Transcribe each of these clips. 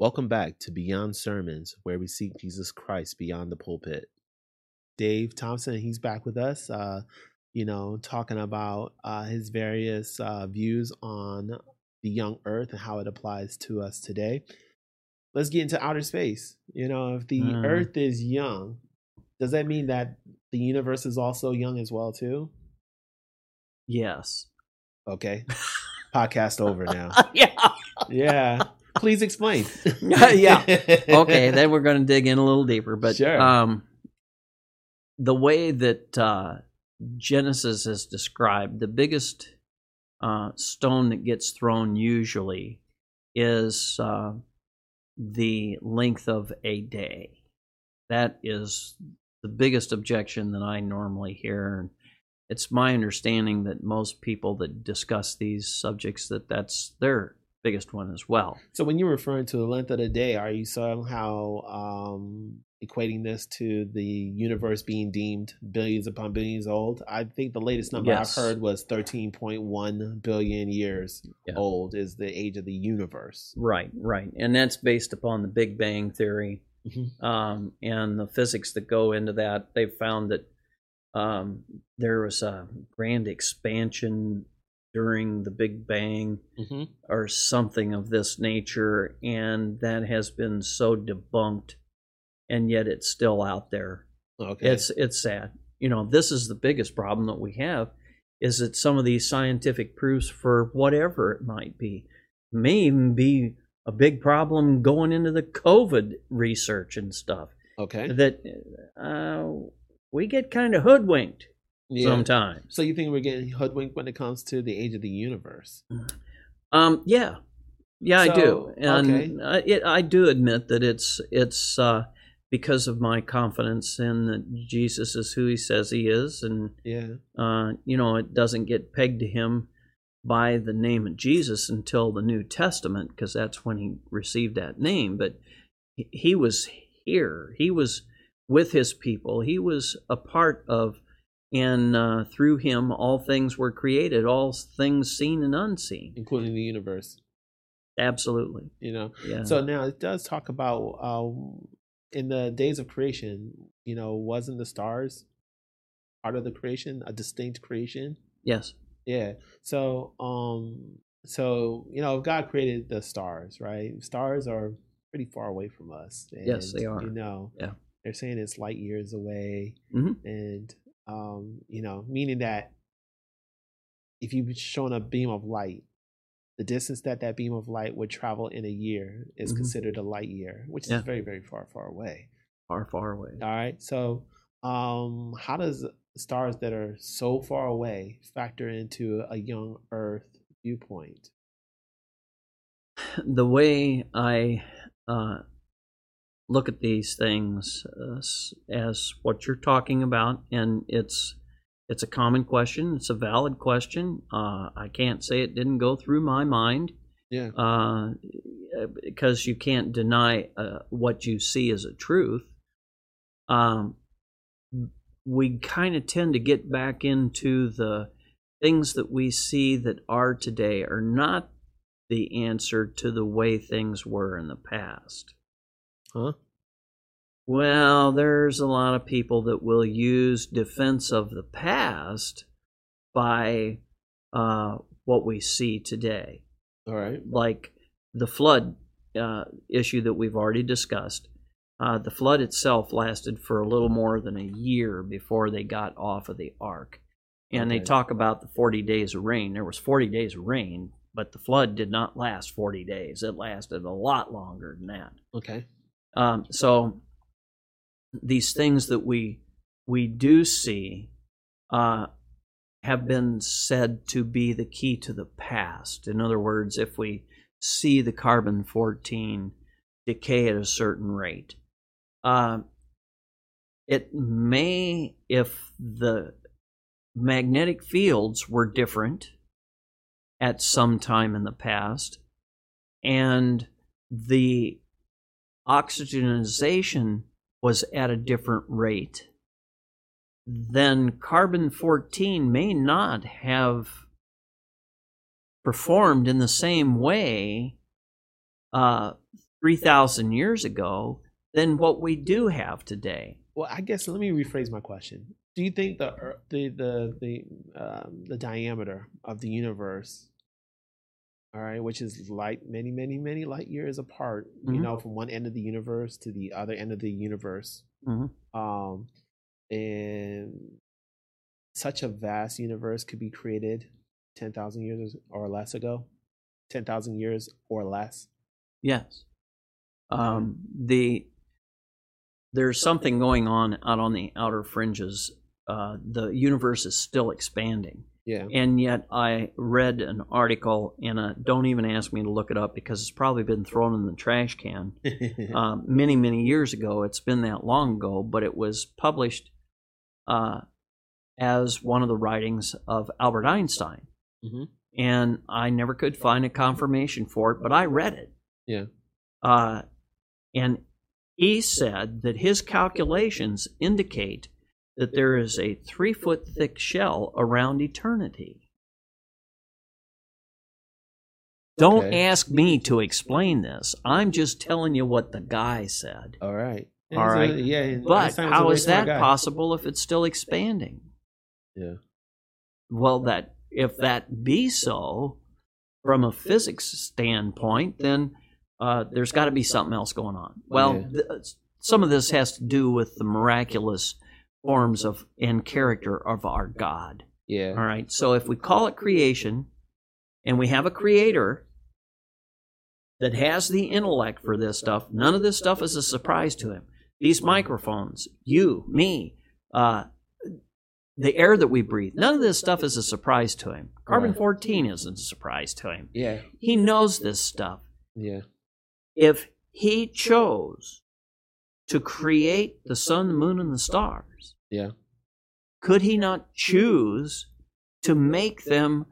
Welcome back to Beyond Sermons, where we seek Jesus Christ beyond the pulpit. Dave Thompson, he's back with us, uh, you know, talking about uh, his various uh, views on the young earth and how it applies to us today. Let's get into outer space. You know, if the Mm. earth is young, does that mean that the universe is also young as well, too? Yes. Okay. Podcast over now. yeah. Yeah. Please explain. yeah. Okay, then we're going to dig in a little deeper. But Sure. um, the way that uh, Genesis is described, the biggest uh, stone that gets thrown usually is uh, the length of a day. That is the biggest objection that I normally hear. And it's my understanding that most people that discuss these subjects that that's their biggest one as well. So when you're referring to the length of the day, are you somehow um, equating this to the universe being deemed billions upon billions old? I think the latest number Yes. I've heard was 13.1 billion years Yeah. old is the age of the universe. Right, right, and that's based upon the Big Bang theory Mhm. um, and the physics that go into that. They've found that um, there was a grand expansion during the Big Bang Mhm. or something of this nature, and that has been so debunked, and yet it's still out there. Okay. It's it's sad. You know, this is the biggest problem that we have is that some of these scientific proofs for whatever it might be may even be a big problem going into the COVID research and stuff. okay. That uh, we get kind of hoodwinked Yeah. sometimes. So you think we're getting hoodwinked when it comes to the age of the universe? Um, yeah, yeah, I do, and okay. I, it, I do admit that it's it's uh, because of my confidence in that Jesus is who He says He is, and Yeah. uh, you know, it doesn't get pegged to him by the name of Jesus until the New Testament, because that's when he received that name. But he was here, he was with his people, he was a part of, and uh, through him, all things were created, all things seen and unseen. Including the universe. Absolutely. You know. Yeah. So now it does talk about uh, in the days of creation, you know, wasn't the stars part of the creation, a distinct creation? yes. Yeah. So um so you know, God created the stars, right? Stars are pretty far away from us. Yes, they are. You know. Yeah. They're saying it's light years away. Mhm. And um, you know, meaning that if you shone a beam of light, the distance that that beam of light would travel in a year is Mhm. considered a light year, which Yeah. is very, very far, far away. Far, far away. All right. So, um, how does stars that are so far away factor into a young Earth viewpoint? the way I uh, look at these things uh, s- as what you're talking about, and it's it's a common question. It's a valid question. Uh, I can't say it didn't go through my mind Yeah. uh, because you can't deny uh, what you see as a truth. Um, we kind of tend to get back into the things that we see that are today are not the answer to the way things were in the past. Huh? Well, there's a lot of people that will use defense of the past by uh, what we see today All right. like the flood uh, issue that we've already discussed. Uh, the flood itself lasted for a little more than a year before they got off of the ark. And they talk about the 40 days of rain. There was 40 days of rain, but the flood did not last 40 days. It lasted a lot longer than that. Okay. Um, so these things that we we do see uh, have been said to be the key to the past. In other words, if we see the carbon fourteen decay at a certain rate, uh, it may, if the magnetic fields were different at some time in the past, and the oxygenization was at a different rate, then carbon 14 may not have performed in the same way uh, 3,000 years ago than what we do have today. Well, I guess let me rephrase my question. Do you think the the the the um, the diameter of the universe, all right, which is light many many many light years apart, you Mhm. know, from one end of the universe to the other end of the universe, Mhm. um, and such a vast universe could be created ten thousand years or less ago, ten thousand years or less. Yes. Um, the there's something going on out on the outer fringes. Uh, the universe is still expanding, Yeah. and yet I read an article, and uh, don't even ask me to look it up because it's probably been thrown in the trash can um, many many years ago. It's been that long ago, but it was published uh, as one of the writings of Albert Einstein, Mhm. and I never could find a confirmation for it, but I read it. Yeah. Uh, and he said that his calculations indicate that there is a three foot thick shell around eternity. Don't Okay. ask me to explain this. I'm just telling you what the guy said. All right. All right. yeah. But a how is that guy. possible if it's still expanding? Yeah. Well, that if that be so, from a physics standpoint, then uh, there's got to be something else going on. Well, Yeah. th- some of this has to do with the miraculous forms of and character of our God. Yeah. All right. So if we call it creation, and we have a creator that has the intellect for this stuff, none of this stuff is a surprise to him. These microphones, you, me, uh, the air that we breathe, none of this stuff is a surprise to him. Carbon Right. 14 isn't a surprise to him. Yeah. He knows this stuff. Yeah. If he chose to create the sun, the moon, and the stars, Yeah. could he not choose to make them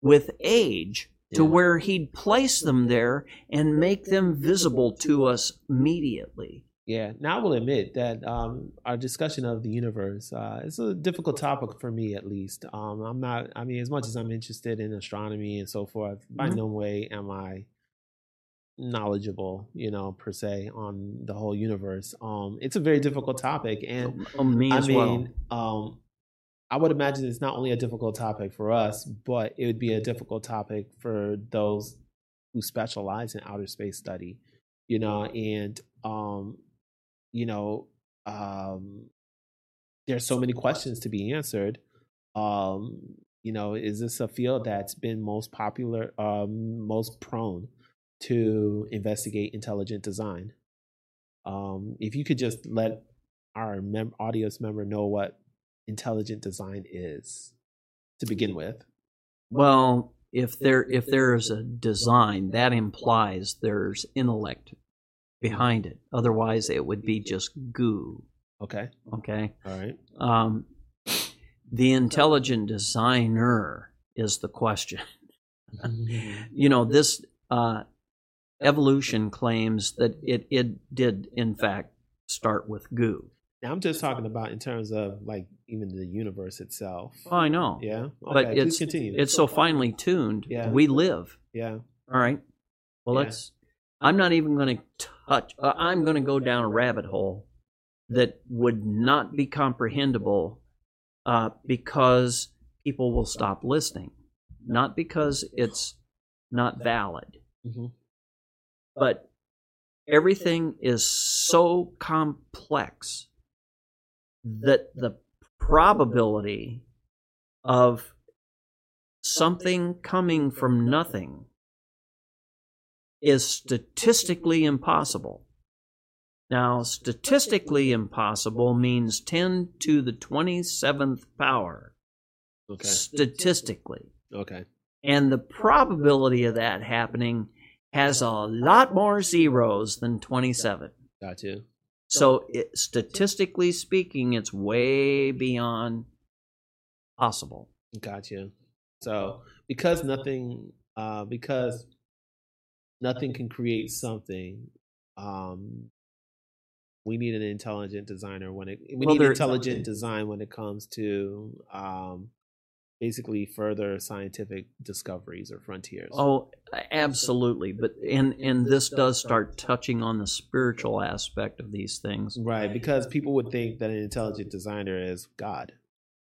with age to Yeah. where he'd place them there and make them visible to us immediately? Yeah. Now I will admit that um, our discussion of the universe uh, is a difficult topic for me, at least. Um, I'm not. I mean, as much as I'm interested in astronomy and so forth, by Mhm. no way am I knowledgeable, you know, per se, on the whole universe. Um, it's a very difficult topic, and Oh, me I as well. mean, um, I would imagine it's not only a difficult topic for us, but it would be a difficult topic for those who specialize in outer space study. You know, and um, you know, um, there's so many questions to be answered. Um, you know, is this a field that's been most popular, um, most prone to investigate intelligent design? Um, if you could just let our mem- audience member know what intelligent design is to begin with. Well, if there if there is a design, that implies there's intellect behind it. Otherwise, it would be just goo. Okay. Okay. All right. Um, the intelligent designer is the question. you know, this uh, evolution claims that it, it did, in fact, start with goo. Now I'm just talking about in terms of like even the universe itself. Oh, I know. Yeah. But Okay, please it's, continue. it's so finely tuned. Yeah. We live. yeah. All right. Well, Yeah. let's. I'm not even going to touch. Uh, I'm going to go down a rabbit hole that would not be comprehensible uh, because people will stop listening, not because it's not valid, hmm but everything is so complex that the probability of something coming from nothing is statistically impossible. Now, statistically impossible means 10 to the 27th power. Okay. Statistically. Okay. And the probability of that happening has a lot more zeros than 27. Got you. So, it, statistically speaking, it's way beyond possible. Got you. So because nothing, uh, because nothing can create something, um, we need an intelligent designer when it. We Well, need intelligent design when it comes to um, basically further scientific discoveries or frontiers. Oh, absolutely. But and and this does start touching on the spiritual aspect of these things. Right, because people would think that an intelligent designer is God,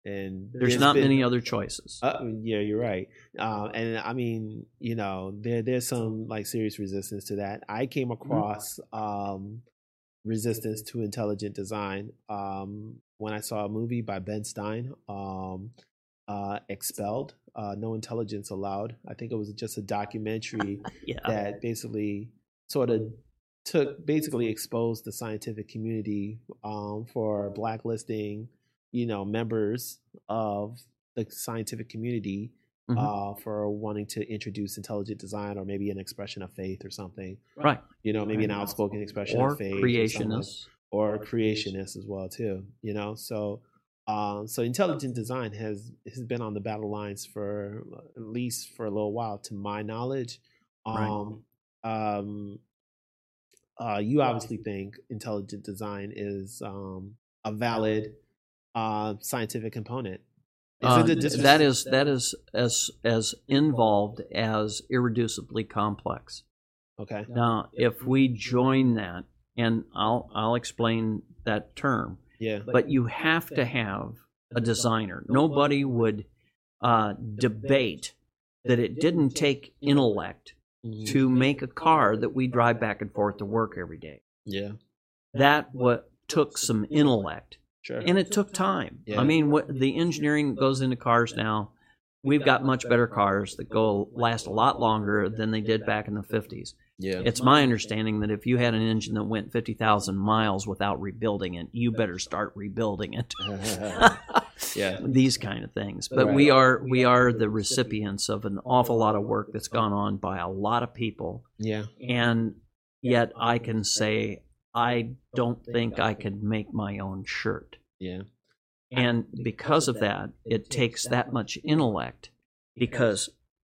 and There's not been- many other choices. Uh, yeah, you're right. Uh, and I mean, you know, there there's some like serious resistance to that. I came across um, resistance to intelligent design um, when I saw a movie by Ben Stein, um, uh, Expelled, uh, No Intelligence Allowed. I think it was just a documentary Yeah. that basically sort of took basically exposed the scientific community um, for blacklisting you know members of the scientific community Mhm. uh, for wanting to introduce intelligent design or maybe an expression of faith or something right. you know maybe an outspoken expression Or of faith or something creationists. or creationists as well too you know so um, so intelligent design has has been on the battle lines for uh, at least for a little while to my knowledge. Right. um, um, uh, you obviously think intelligent design is um, a valid. uh, scientific component. Is Uh, it a dis- that is that is as as involved as irreducibly complex. okay. Now, if we join that, and I'll I'll explain that term, yeah but you have to have a designer. Nobody would uh, debate that it didn't take intellect to make a car that we drive back and forth to work every day. yeah That what took some intellect, sure and it took time. Yeah. I mean, what the engineering goes into cars now, we've got much better cars that go last a lot longer than they did back in the 50s. Yeah It's my understanding that if you had an engine that went 50,000 miles without rebuilding it, you better start rebuilding it. yeah These kind of things. But we are we are the recipients of an awful lot of work that's gone on by a lot of people yeah and yet I can say I don't think I could make my own shirt. yeah And because of that, it takes that much intellect because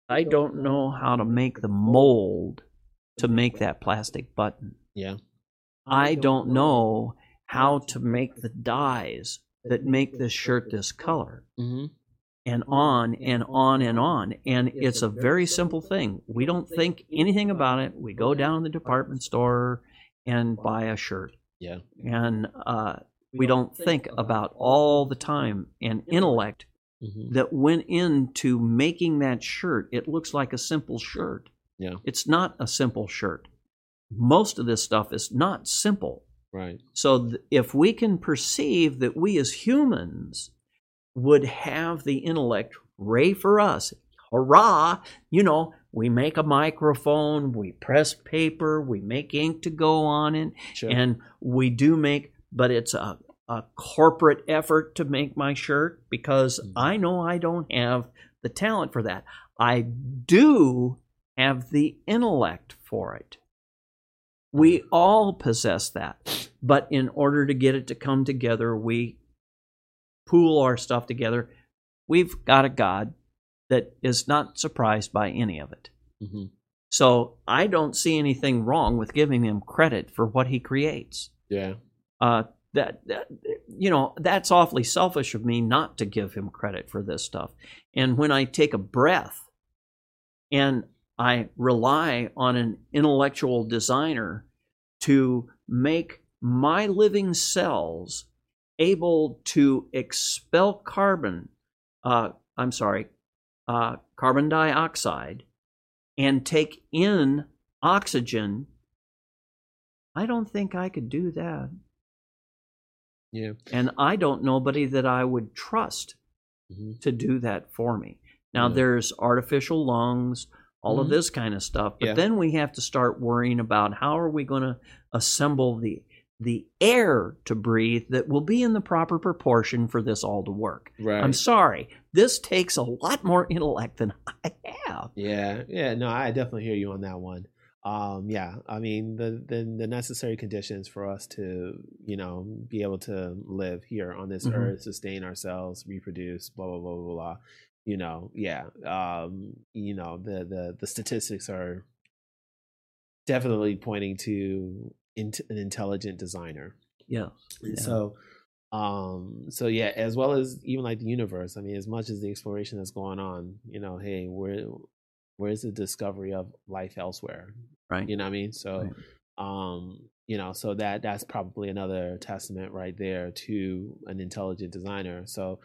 I don't know how to make the mold to make that plastic button. yeah I don't know how to make the dyes that make this shirt this color. mm-hmm. And on and on and on. And it's a very simple thing. We don't think anything about it. We go down to the department store and buy a shirt. yeah And uh, we don't think about all the time and intellect mm-hmm. that went into making that shirt. It looks like a simple shirt. Yeah It's not a simple shirt. Most of this stuff is not simple. right So th- if we can perceive that we as humans would have the intellect ray for us, hurrah, you know, we make a microphone, we press paper, we make ink to go on it, sure and we do make, but it's a, a corporate effort to make my shirt because Mhm. I know I don't have the talent for that. I do have the intellect for it. We all possess that. But in order to get it to come together, we pool our stuff together. We've got a God that is not surprised by any of it. mm-hmm. So I don't see anything wrong with giving him credit for what he creates. yeah Uh, that, that you know that's awfully selfish of me not to give him credit for this stuff. And when I take a breath and I rely on an intellectual designer to make my living cells able to expel carbon, uh, I'm sorry, uh, carbon dioxide, and take in oxygen, I don't think I could do that. yeah And I don't know anybody that I would trust mm-hmm. to do that for me. Now, Yeah. there's artificial lungs, all of Mhm. this kind of stuff, but Yeah. then we have to start worrying about how are we going to assemble the the air to breathe that will be in the proper proportion for this all to work. right I'm sorry, this takes a lot more intellect than I have. Yeah, yeah, no, I definitely hear you on that one. Um, yeah, I mean the, the the necessary conditions for us to you know be able to live here on this Mhm. earth, sustain ourselves, reproduce, blah blah blah blah blah. You know, yeah, um, you know the the the statistics are definitely pointing to int- an intelligent designer. Yeah. Yeah. So, um so yeah as well as even like the universe i mean as much as the exploration that's going on you know hey where where's the discovery of life elsewhere right you know what i mean so Right. um you know so that that's probably another testament right there to an intelligent designer so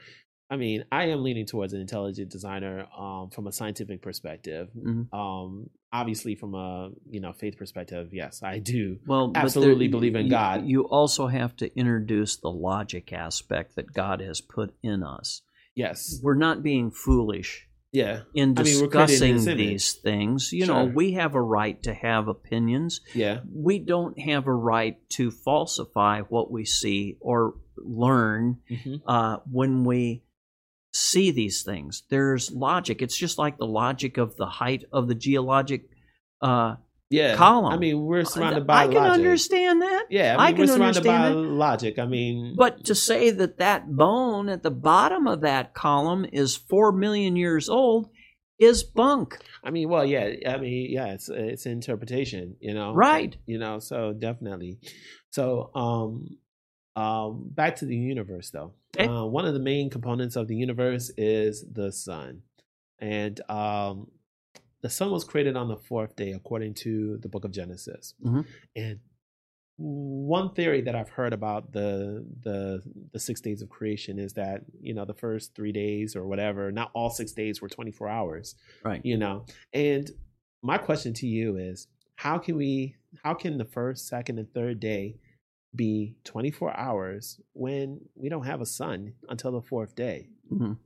i mean i am leaning towards an intelligent designer um from a scientific perspective. Mhm. um obviously from a you know faith perspective yes i do well but there- absolutely believe in you- God. you also have to introduce the logic aspect that god has put in us. Yes. We're not being foolish yeah. in I mean, in discussing these things. You know we have a right to have opinions. Yeah. We don't have a right to falsify what we see or learn hmm uh, when we see these things. There's logic. It's just like the logic of the height of the geologic. Uh, yeah Column. i mean we're surrounded by I can logic understand that. yeah I i can we're surrounded by understand logic i mean But to say that that bone at the bottom of that column is four million years old is bunk. I mean, well, yeah. I mean, yeah. It's it's interpretation, you know. Right. You know. So definitely. So um, um, back to the universe though. Okay. Uh, one of the main components of the universe is the sun, and um, the sun was created on the fourth day according to the book of Genesis. Mhm. And one theory that I've heard about the the the six days of creation is that you know the first three days or whatever, not all six days were twenty four hours Right. you know and my question to you is how can we how can the first second and third day be 24 hours when we don't have a sun until the fourth day Mhm.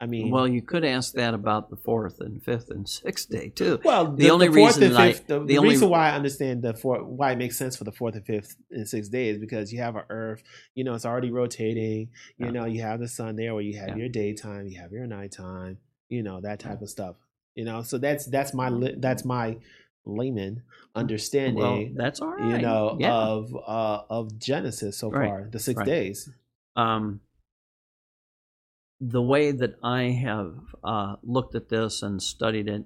i mean Well, you could ask that about the fourth and fifth and sixth day too. well the only fourth reason that I- fifth, the, the the only- reason why i understand the four why it makes sense for the fourth and fifth and sixth days is because you have an earth you know it's already rotating you Yeah. know you have the sun there where you have Yeah. your daytime you have your nighttime you know that type of stuff you know so that's that's my that's my layman understanding Well, that's all right. you know yeah. of uh of genesis so Right, far the six right. days um, the way that I have uh, looked at this and studied it,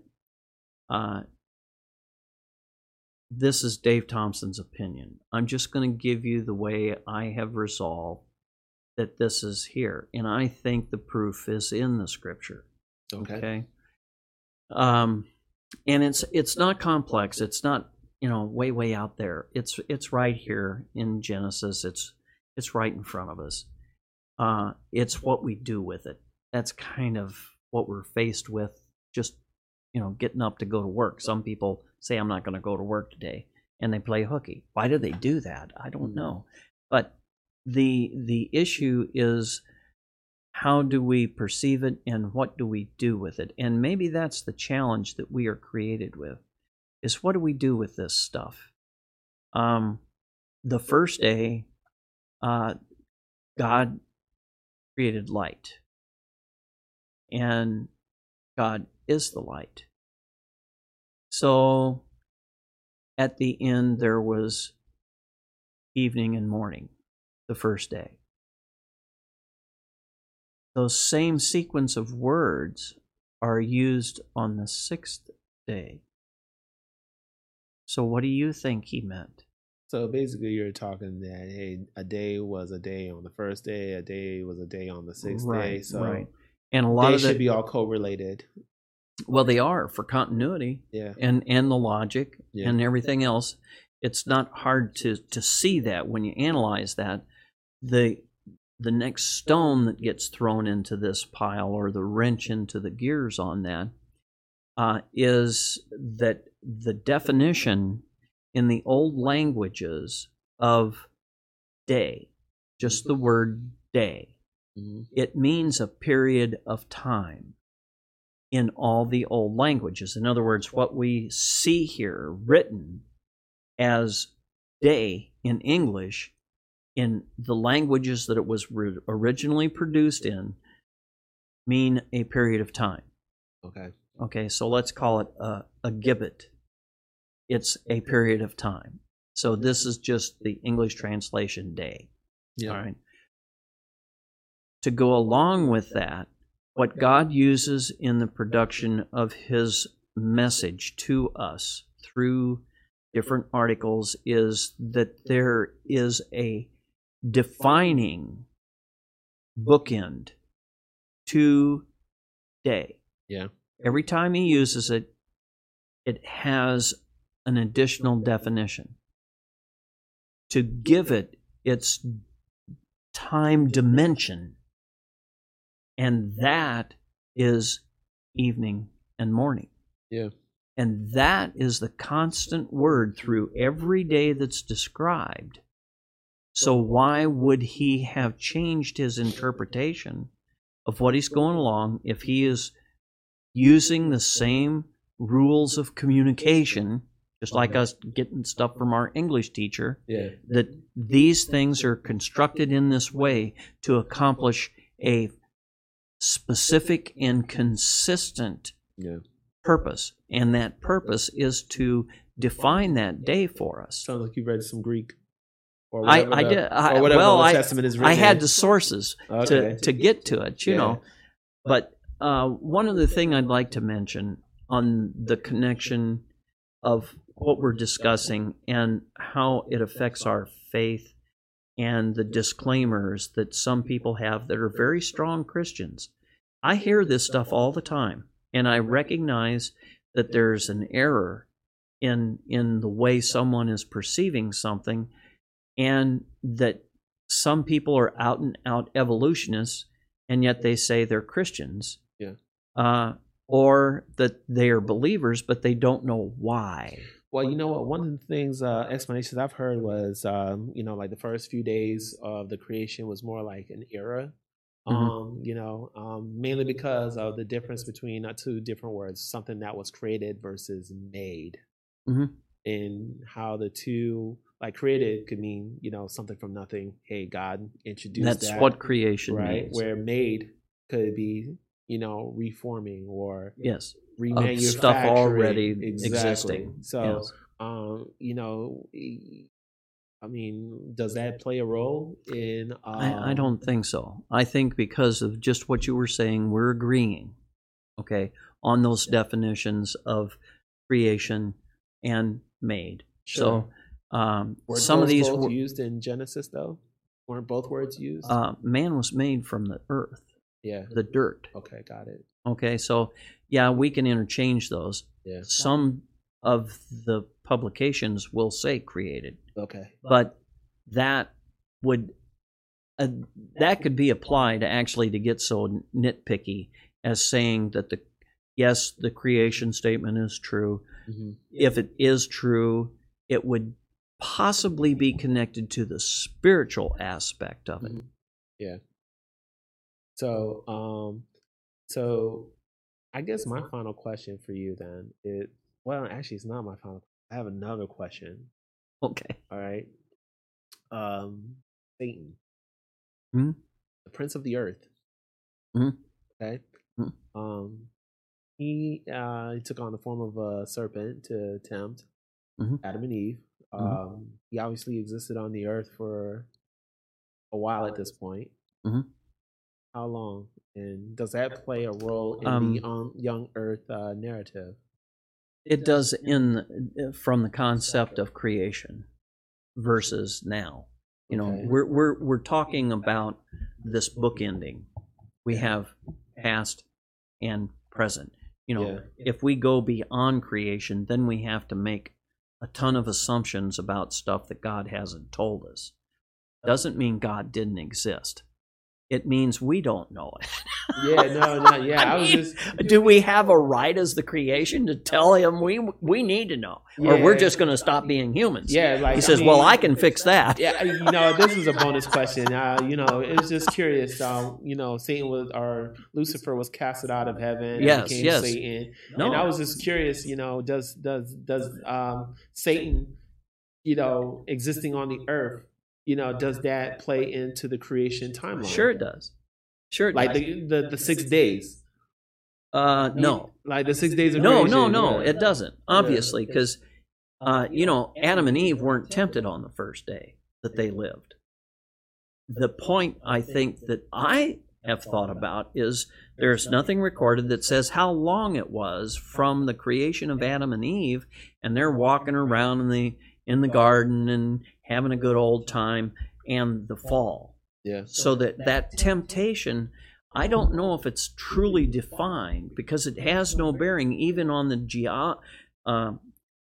uh, this is Dave Thompson's opinion. I'm just going to give you the way I have resolved that this is here, and I think the proof is in the scripture. okay, Okay. Um, and it's it's not complex. It's not you know way way out there. It's it's right here in Genesis. It's it's right in front of us. Uh, it's what we do with it. That's kind of what we're faced with. Just you know, getting up to go to work. Some people say I'm not going to go to work today, and they play hooky. Why do they do that? I don't know. But the the issue is how do we perceive it and what do we do with it? And maybe that's the challenge that we are created with is what do we do with this stuff? Um the first day uh god created light. And god is the light. So at the end there was evening and morning the first day those same sequence of words are used on the sixth day. So, what do you think he meant? so basically you're talking that hey a day was a day on the first day a day was a day on the sixth day right, so right. And a lot they of the, should be all correlated well, they are for continuity yeah and and the logic Yeah. and everything else. It's not hard to to see that when you analyze that. The the next stone that gets thrown into this pile or the wrench into the gears on that uh, is that the definition in the old languages of day, just the word day, Mhm. it means a period of time in all the old languages. In other words, what we see here written as day in English in the languages that it was re- originally produced in mean a period of time. okay Okay, so let's call it a, a gibbet. It's a period of time. So this is just the English translation day. yeah All right. To go along with that, what God uses in the production of His message to us through different articles is that there is a defining bookend to day. Yeah. Every time he uses it, it has an additional definition. To give it its time dimension, and that is evening and morning. Yeah. And that is the constant word through every day that's described. So, why would he have changed his interpretation of what he's going along if he is using the same rules of communication, just like us getting stuff from our English teacher, Yeah. that these things are constructed in this way to accomplish a specific and consistent Yeah. purpose. And that purpose is to define that day for us. Sounds like you read some Greek. Or I, whatever I the- did. I, well, I, I had the sources Okay. to, to get to it, you Yeah. know. But uh, one other thing I'd like to mention on the connection of what we're discussing and how it affects our faith and the disclaimers that some people have that are very strong Christians. I hear this stuff all the time, and I recognize that there's an error in in the way someone is perceiving something, and that some people are out and out evolutionists, and yet they say they're Christians. Yeah. Uh, or that they are believers, but they don't know why. Well, you know what? One of the things, uh, explanations I've heard was, um, you know, like the first few days of the creation was more like an era. Mhm. Um, you know, um, mainly because of the difference between uh, two different words, something that was created versus made, Mhm. and how the two, like created, could mean, you know, something from nothing. Hey, God introduced That's that, what creation right? means. Where made could be, you know, reforming or yes, remanufacturing stuff already exactly. existing. So, yes. um, you know, i mean, does that play a role in? Um, I, I don't think so. I think because of just what you were saying, we're agreeing, okay, on those definitions of creation and made. Sure. So um, Were some of these wo- used in Genesis though? Weren't both words used? uh, man was made from the earth, yeah. the dirt. Okay, got it. Okay, so yeah, we can interchange those. Yeah. Some of the publications will say created, Okay. but that would uh, that could be applied actually to get so nitpicky as saying that the yes the creation statement is true hmm if it is true it would possibly be connected to the spiritual aspect of it Mhm. Yeah. So, um, so I guess my final question for you then is well, actually, it's not my final. I have another question. okay All right. Um, Satan, Mhm. the prince of the earth. Mhm. Okay. Mhm. Um, he uh he took on the form of a serpent to tempt Mhm. Adam and Eve. Mhm. Um, he obviously existed on the earth for a while at this point. Mhm. How long? And does that play a role in the um, young Earth uh, narrative? it does in from the concept of creation versus now you know Okay. we're we're we're talking about this book ending we have past and present you know Yeah. if we go beyond creation then we have to make a ton of assumptions about stuff that god hasn't told us. Doesn't mean god didn't exist it means we don't know it Yeah, no, no, yeah. I, I was just do we have a right as the creation to tell him we we need to know or we're just going to stop being humans yeah, like he says I well i can fix that Yeah, you know, this is a bonus question. Uh, you know, it was just curious. Um, you know, Satan was or Lucifer was casted out of heaven. and Yes, became yes. Satan. No. And I was just curious. You know, does does does um, Satan, you know, existing on the earth, you know, does that play into the creation timeline? sure it does sure it Like does. the, the the six days. uh no Like the six days of no creation. no no yeah. it doesn't obviously because uh you know adam and eve weren't tempted on the first day that they lived the point i think that i have thought about is there's nothing recorded that says how long it was from the creation of adam and eve and they're walking around in the in the garden and having a good old time and the fall. Yeah. So that that temptation, I don't know if it's truly defined because it has no bearing even on the geo, uh,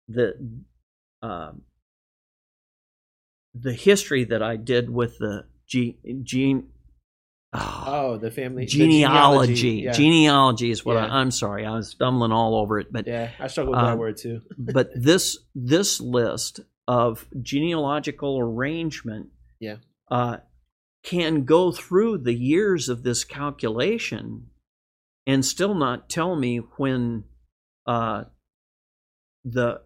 the uh, the history that I did with the ge- gene. ah, Oh, the family the genealogy. Yeah. Genealogy is what Yeah. I, I'm sorry. I was stumbling all over it, but yeah, I struggle with that Um, word too. but this this list of genealogical arrangement Yeah. uh, can go through the years of this calculation and still not tell me when uh, the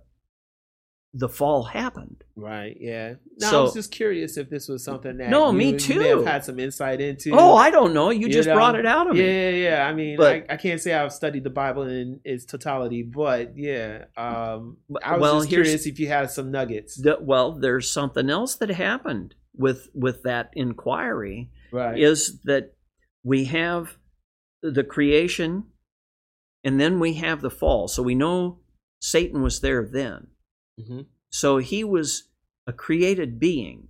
the fall happened. Right. Yeah. No, I was just curious if this was something that No, you, me you too. have had some insight into. Oh, I don't know. You You just know? brought it out of yeah, me. yeah, yeah. I mean, But- I, I can't say I've studied the Bible in its totality, but yeah, um, I was well, just curious if you had some nuggets. The- well, there's something else that happened with with that inquiry. Right. is that we have the creation and then we have the fall. So we know Satan was there then. Hmm So he was a created being.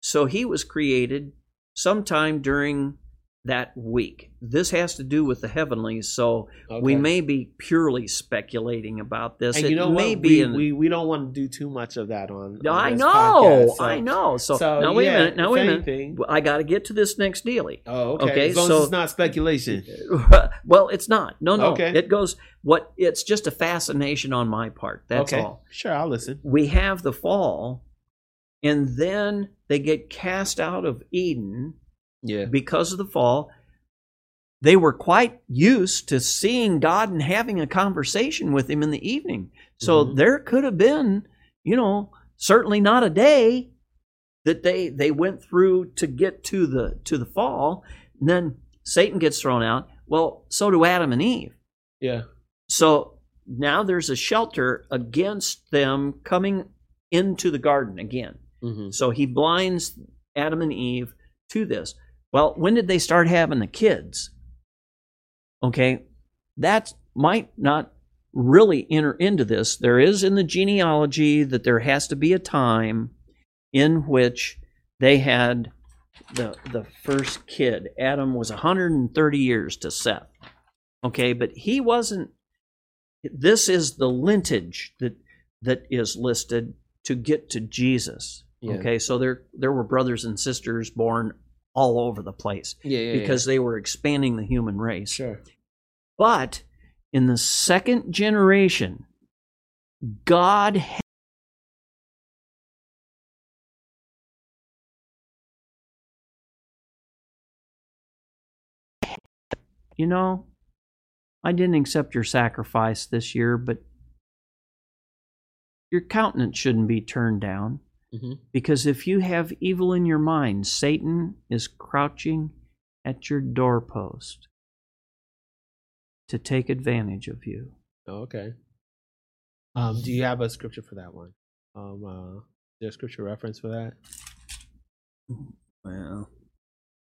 So he was created sometime during that week. This has to do with the heavenlies, so we may be purely speculating about this. And it you know may what? be We, in we we don't want to do too much of that on. on I know, podcast, so- I know. So, so, now wait a minute. Now wait a minute. anything- I got to get to this next dealie. Oh, okay. Okay, as long so- as it's not speculation. well, it's not. No, no. Okay. It goes what it's just a fascination on my part. That's okay. all. Sure, I'll listen. We have the fall and then they get cast out of Eden Yeah. because of the fall. They were quite used to seeing God and having a conversation with him in the evening. So Mhm. there could have been, you know, certainly not a day that they they went through to get to the to the fall. And then Satan gets thrown out. Well, so do Adam and Eve. Yeah. So now there's a shelter against them coming into the garden again. hmm So he blinds Adam and Eve to this. Well, when did they start having the kids? Okay, that might not really enter into this. There is in the genealogy that there has to be a time in which they had the the first kid. Adam was 130 years to Seth. Okay, but he wasn't this is the lineage that that is listed to get to Jesus. Yeah. Okay, so there there were brothers and sisters born all over the place Yeah, yeah, because they were expanding the human race. sure. But in the second generation, God you know, I didn't accept your sacrifice this year, but your countenance shouldn't be turned down. Hmm Because if you have evil in your mind, Satan is crouching at your doorpost to take advantage of you. Oh, okay. Um, do you have a scripture for that one? Um, uh, is there a scripture reference for that? Well,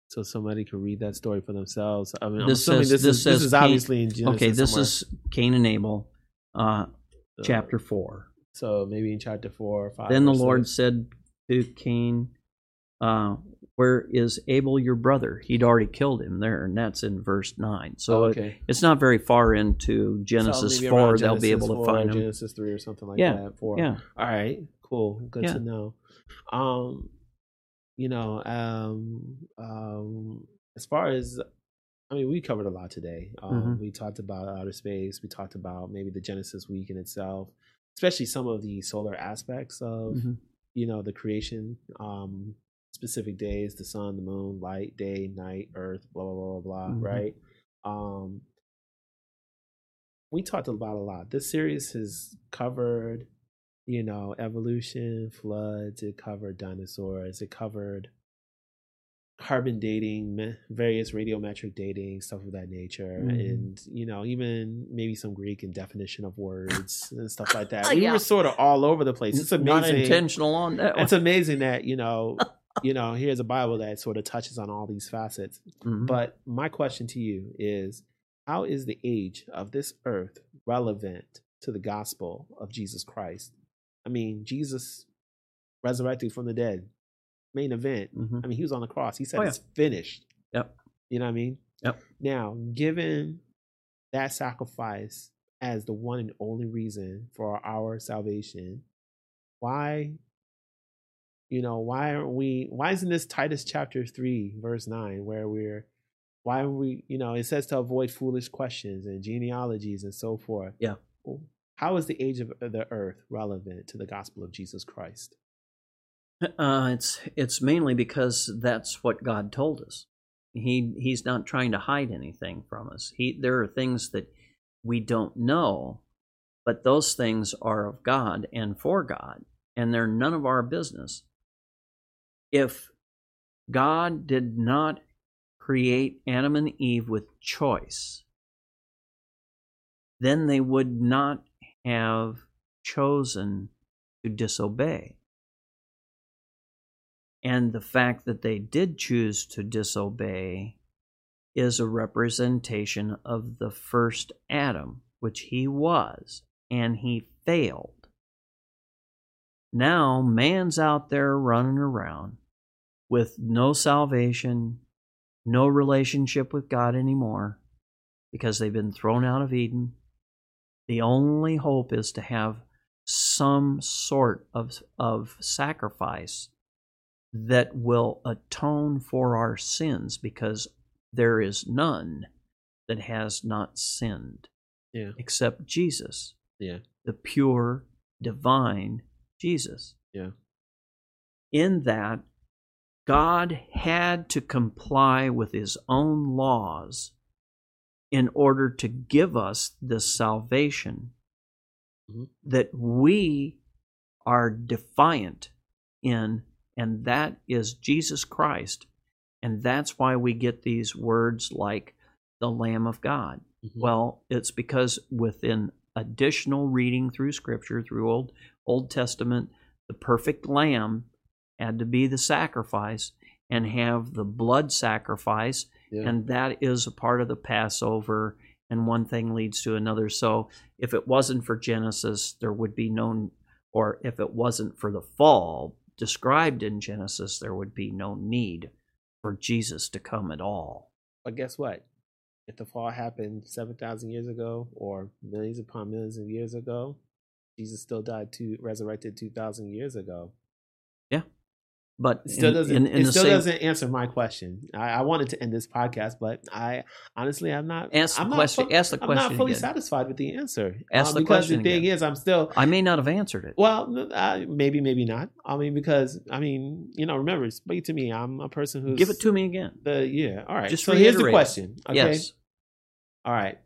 So somebody can read that story for themselves. I mean, I'm This assuming says- this, this is this says is Cain- obviously in Genesis. okay, this somewhere. is Cain and Abel, uh, So- chapter 4. So maybe in chapter four or five. Then the or Lord six. said to Cain, uh, Where is Abel your brother? He'd already killed him there, and that's in verse 9. So Oh, it- it's not very far into Genesis maybe 4. around They'll be able to find him. Genesis three or something like Yeah, that. Four. Yeah. All right. Cool. Good Yeah. to know. Um, you know, um, um, as far as I mean, we covered a lot today. Um, Mhm. We talked about outer space. We talked about maybe the Genesis week in itself, especially some of the solar aspects of Mhm. you know the creation, um, specific days, the sun, the moon, light, day, night, earth, blah blah blah blah blah. Mhm. Right. Um, we talked about a lot. This series has covered, you know, evolution, floods. It covered dinosaurs. It covered carbon dating, various radiometric dating, stuff of that nature, Mhm. and you know, even maybe some Greek and definition of words and stuff like that. We Yeah. were sort of all over the place. It's Not amazing. intentional on that It's amazing that you know, you know, here's a Bible that sort of touches on all these facets. Mhm. But my question to you is how is the age of this earth relevant to the gospel of Jesus Christ? I mean, Jesus resurrected from the dead. Main event. Mhm. I mean, he was on the cross. He said Oh, yeah. it's finished. Yep. You know what I mean? Yep. Now, given that sacrifice as the one and only reason for our salvation, why, you know, why aren't we, why isn't this Titus chapter 3, verse 9, where we're, why are we, you know, it says to avoid foolish questions and genealogies and so forth. Yeah. How is the age of the earth relevant to the gospel of Jesus Christ? Uh, it's it's mainly because that's what God told us. He he's not trying to hide anything from us. He there are things that we don't know, but those things are of God and for God, and they're none of our business. If God did not create Adam and Eve with choice, then they would not have chosen to disobey. And the fact that they did choose to disobey is a representation of the first Adam, which he was, and he failed. Now, man's out there running around with no salvation, no relationship with God anymore because they've been thrown out of Eden. The only hope is to have some sort of, of sacrifice that will atone for our sins because there is none that has not sinned Yeah. except Jesus, Yeah. the pure, divine Jesus. Yeah. In that, God had to comply with his own laws in order to give us the salvation Mhm. that we are defiant in, and that is Jesus Christ. And that's why we get these words like the Lamb of God. Mhm. Well, it's because within additional reading through Scripture, through Old Old Testament, the perfect Lamb had to be the sacrifice and have the blood sacrifice, Yeah. and that is a part of the Passover. And one thing leads to another. So, if it wasn't for Genesis, there would be no, or if it wasn't for the fall described in Genesis, there would be no need for Jesus to come at all. But guess what? If the fall happened 7,000 years ago or millions upon millions of years ago, Jesus still died to resurrected 2,000 years ago. But It still in- doesn't in- in it still same- doesn't answer my question. I, I wanted to end this podcast, but I honestly I'm not Ask the I'm not question- ask the I'm not fully again. satisfied with the answer. Ask Um, the because question the thing again. is I'm still I may not have answered it. well, uh, maybe, maybe not. I mean, because I mean, you know, remember, speak to me. I'm a person who's Give it to me again. the yeah. All right. Just so here's the question. Okay. Yes. All right.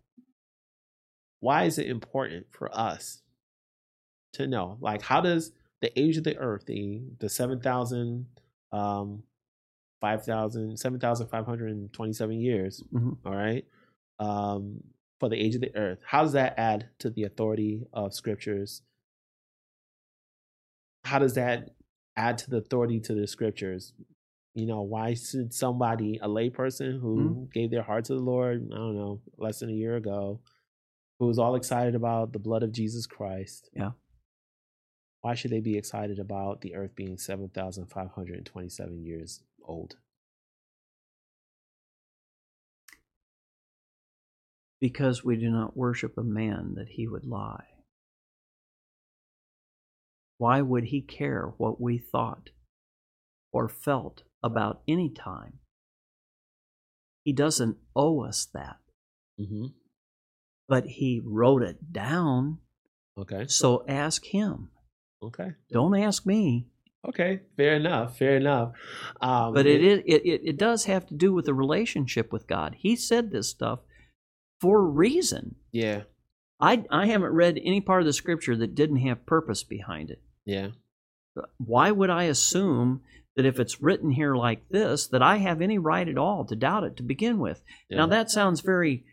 Why is it important for us to know? Like, how does the age of the earth, the the seven thousand, um, five thousand, seven thousand five hundred and twenty-seven years, Mhm. all right, um, for the age of the earth, how does that add to the authority of scriptures? How does that add to the authority to the scriptures? You know, why should somebody, a layperson who gave their heart to the Lord, I don't know, less than a year ago, who was all excited about the blood of Jesus Christ, Yeah. Why should they be excited about the earth being 7,527 years old? Because we do not worship a man that he would lie. Why would he care what we thought or felt about any time? He doesn't owe us that, Mm-hmm. but he wrote it down. Okay. So ask him. Okay. Don't ask me. Okay. Fair enough. Fair enough. Um, But it, it, it, it does have to do with the relationship with God. He said this stuff for a reason. Yeah. I, I haven't read any part of the scripture that didn't have purpose behind it. Yeah. Why would I assume that if it's written here like this, that I have any right at all to doubt it to begin with? yeah. Now, that sounds very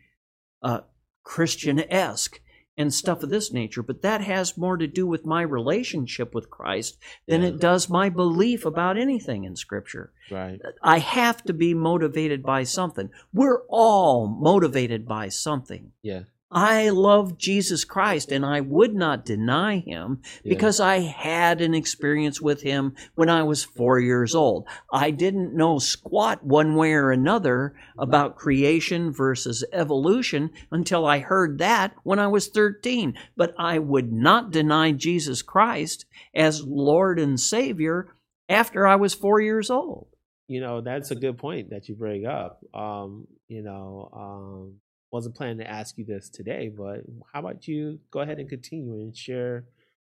uh, Christian esque and stuff of this nature, but that has more to do with my relationship with Christ than Yeah. it does my belief about anything in Scripture. Right. I have to be motivated by something. We're all motivated by something. Yeah. I love Jesus Christ and I would not deny him Yeah. because I had an experience with him when I was four years old. I didn't know squat one way or another about creation versus evolution until I heard that when I was 13. But I would not deny Jesus Christ as Lord and Savior after I was four years old. you know that's a good point that you bring up um you know um wasn't planning to ask you this today but how about you go ahead and continue and share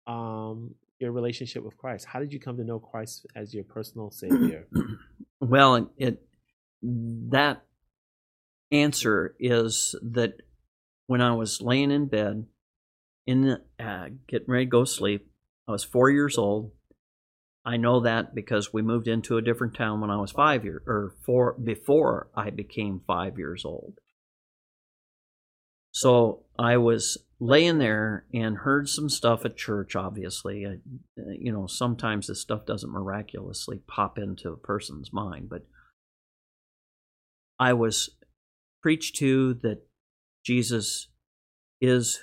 um your relationship with christ how did you come to know christ as your personal savior Well, it, it that answer is that when I was laying in bed, in uh, getting ready to go to sleep, I was four years old. I know that because we moved into a different town when I was five years or four before I became five years old. So I was laying there and heard some stuff at church. Obviously, I, you know, sometimes this stuff doesn't miraculously pop into a person's mind, but I was preached to that Jesus is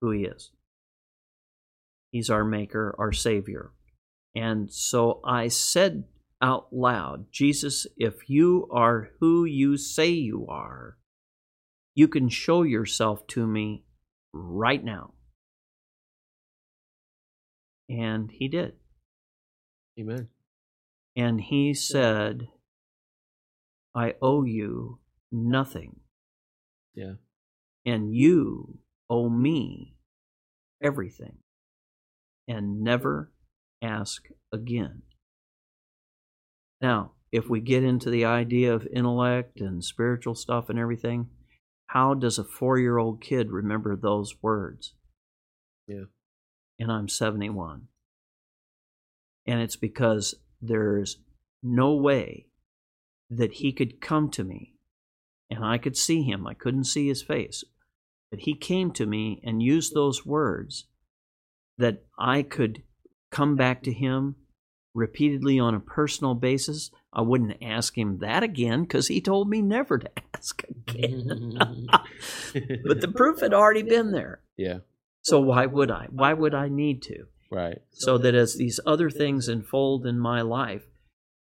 who he is. He's our maker, our savior. And so I said out loud, Jesus, if you are who you say you are, you can show yourself to me right now. And he did. amen And he said, I owe you nothing, yeah and you owe me everything. And never ask again. Now, if we get into the idea of intellect and spiritual stuff and everything, how does a four year old kid remember those words? Yeah. And I'm 71. And it's because there's no way that he could come to me and I could see him. I couldn't see his face. But he came to me and used those words that I could come back to him repeatedly on a personal basis. I wouldn't ask him that again because he told me never to ask again. but the proof had already been there. yeah So why would I? Why would I need to? right so that as these other things unfold in my life,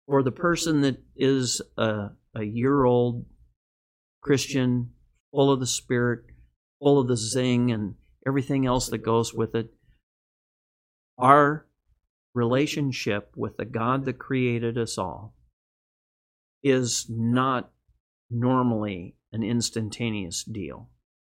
for the person that is a, a year old Christian, full of the Spirit, full of the zing and everything else that goes with it, our relationship with the God that created us all is not normally an instantaneous deal.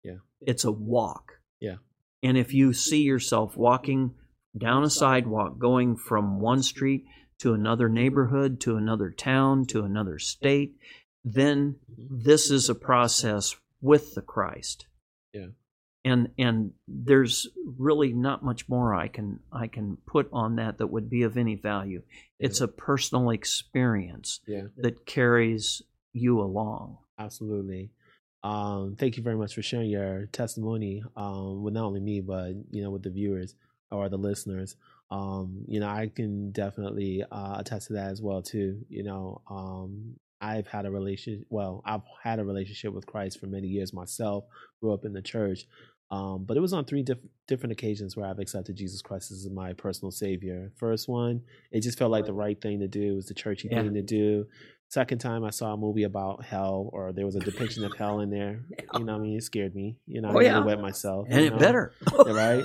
Yeah. It's a walk. Yeah. And if you see yourself walking down a sidewalk going from one street to another neighborhood to another town to another state, then mm-hmm. this is a process with the Christ. Yeah. And and there's really not much more I can I can put on that that would be of any value. It's a personal experience yeah that carries you along. Absolutely. Um, thank you very much for sharing your testimony um, with not only me, but you know, with the viewers or the listeners. Um, you know, I can definitely uh, attest to that as well too. You know, um, I've had a relation. Well, I've had a relationship with Christ for many years myself. Grew up in the church, um, but it was on three diff- different occasions where I've accepted Jesus Christ as my personal Savior. First one, it just felt like the right thing to do. It was the churchy Yeah. thing to do. Second time I saw a movie about hell, or there was a depiction of hell in there. You know, what I mean, it scared me. You know, Oh, I yeah. yeah. wet myself. And it know? better. right?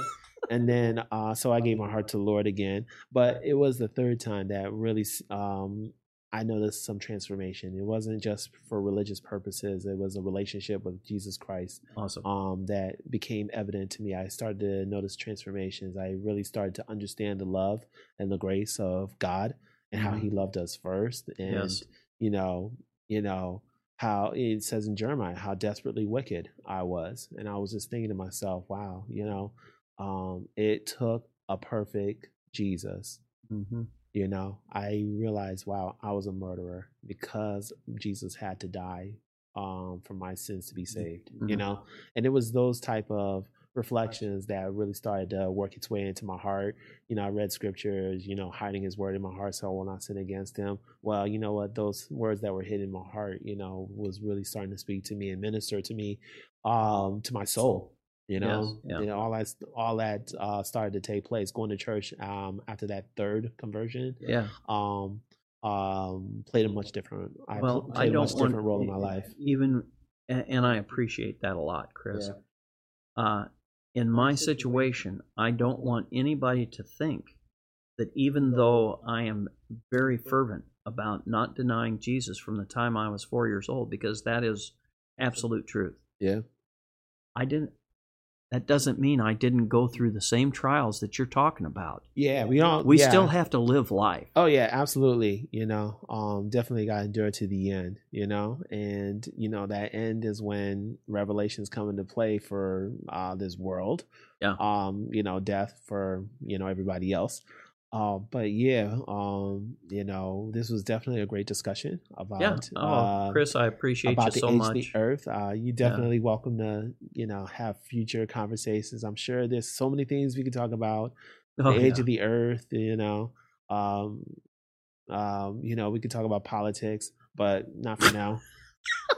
And then, uh, so I gave my heart to the Lord again. But it was the third time that really, um, I noticed some transformation. It wasn't just for religious purposes. It was a relationship with Jesus Christ Awesome. um, that became evident to me. I started to notice transformations. I really started to understand the love and the grace of God and how Mhm. He loved us first. And Yes. you know, you know how it says in Jeremiah how desperately wicked I was, and I was just thinking to myself, wow, you know, um, it took a perfect Jesus. hmm You know, I realized, wow, I was a murderer because Jesus had to die um, for my sins to be saved. You Mhm. know, and it was those type of reflections that really started to work its way into my heart. You know, I read scriptures, you know, hiding his word in my heart so I will not sin against him. Well, you know what? Those words that were hidden in my heart, you know, was really starting to speak to me and minister to me um, to my soul. You know, Yes, yeah. You know, all that all that uh, started to take place. Going to church um, after that third conversion Yeah. um, um, played a much different. I well, pl- I played a don't much want different role in my life. Even, and, and I appreciate that a lot, Chris. Uh, in my situation, I don't want anybody to think that even though I am very fervent about not denying Jesus from the time I was four years old, because that is absolute truth. Yeah. I didn't. That doesn't mean I didn't go through the same trials that you're talking about. Yeah, we don't. We yeah. still have to live life. Oh yeah, absolutely. You know, um, definitely got to endure to the end. You know, and you know that end is when revelations come into play for uh, this world. Yeah. Um, you know, death for you know everybody else. Uh, but yeah, um, you know, this was definitely a great discussion about. Yeah. Oh, uh, Chris, I appreciate about you the so age much. of the earth. Uh, you definitely welcome to you know have future conversations. I'm sure there's so many things we could talk about Oh, the age yeah. of the earth you know um um you know we could talk about politics but not for now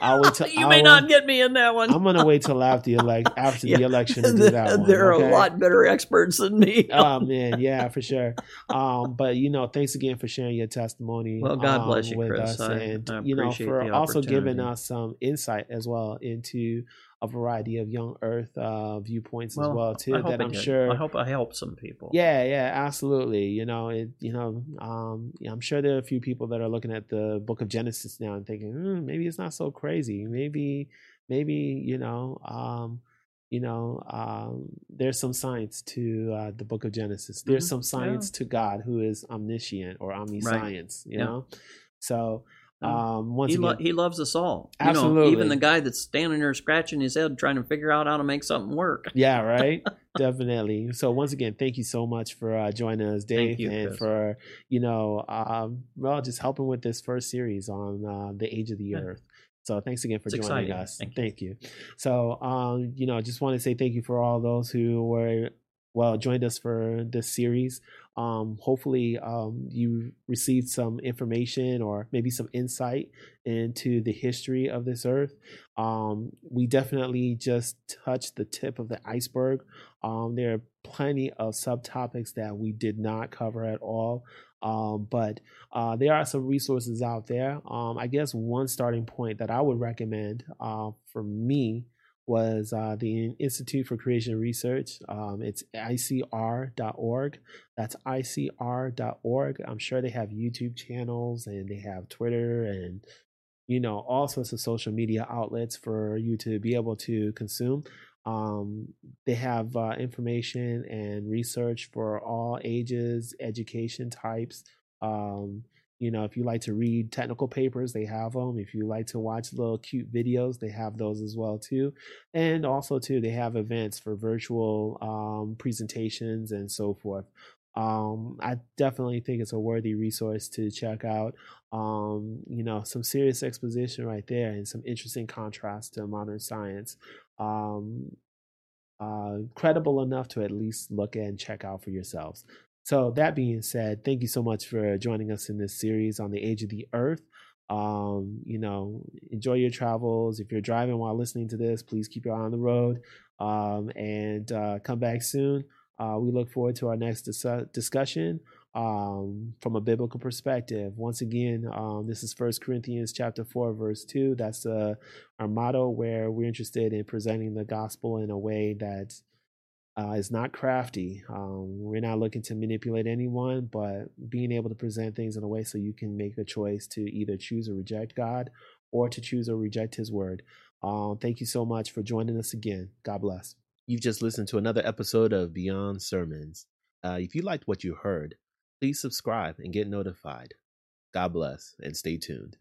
i'll wait till you I'll may not get me in that one. i'm gonna wait till after the elect after the election to do that one, there are okay? a lot better experts than me. oh man yeah for sure um but you know thanks again for sharing your testimony Well, God um, bless you, with Chris. us I- and I you know for also giving us some insight as well into a variety of young earth uh viewpoints as well too I that i'm did. sure I hope I helped some people. Yeah, yeah, absolutely. You know, it. You know, um, yeah, I'm sure there are a few people that are looking at the Book of Genesis now and thinking, hmm, maybe it's not so crazy. Maybe, maybe you know, um, you know, um, there's some science to uh, the Book of Genesis. There's Mhm, some science to God who is omniscient or omniscience. You Yeah. know, so. Um, once He, again, lo- he loves us all. You know, Absolutely. even the guy that's standing there scratching his head trying to figure out how to make something work. Yeah, right. Definitely. So once again, thank you so much for uh, joining us, Dave, Thank you, and Chris. for you know, um, well, just helping with this first series on uh, the age of the Yeah. earth. So thanks again for It's joining exciting. us. Thank you. you. So um, you know, just want to say thank you for all those who were well joined us for this series. Um, hopefully, um, you received some information or maybe some insight into the history of this earth. Um, we definitely just touched the tip of the iceberg. Um, there are plenty of subtopics that we did not cover at all. Um, but uh, there are some resources out there. Um, I guess one starting point that I would recommend uh, for me was uh, the Institute for Creation Research. Um, it's icr.org. That's icr.org. I'm sure they have YouTube channels and they have Twitter and you know all sorts of social media outlets for you to be able to consume. Um, they have uh, information and research for all ages, education types. Um, you know, if you like to read technical papers, they have them. If you like to watch little cute videos, they have those as well too. And also too, they have events for virtual um, presentations and so forth. Um, I definitely think it's a worthy resource to check out. Um, you know, some serious exposition right there and some interesting contrast to modern science. Um, uh, credible enough to at least look and check out for yourselves. So that being said, thank you so much for joining us in this series on the age of the earth. Um, you know, enjoy your travels. If you're driving while listening to this, please keep your eye on the road um, and uh, come back soon. Uh, we look forward to our next dis- discussion um, from a biblical perspective. Once again, um, this is First Corinthians chapter four, verse two. That's uh, our motto, where we're interested in presenting the gospel in a way that uh, is not crafty. Um, we're not looking to manipulate anyone, but being able to present things in a way so you can make a choice to either choose or reject God or to choose or reject His word. Um, thank you so much for joining us again. God bless. You've just listened to another episode of Beyond Sermons. Uh, if you liked what you heard, please subscribe and get notified. God bless and stay tuned.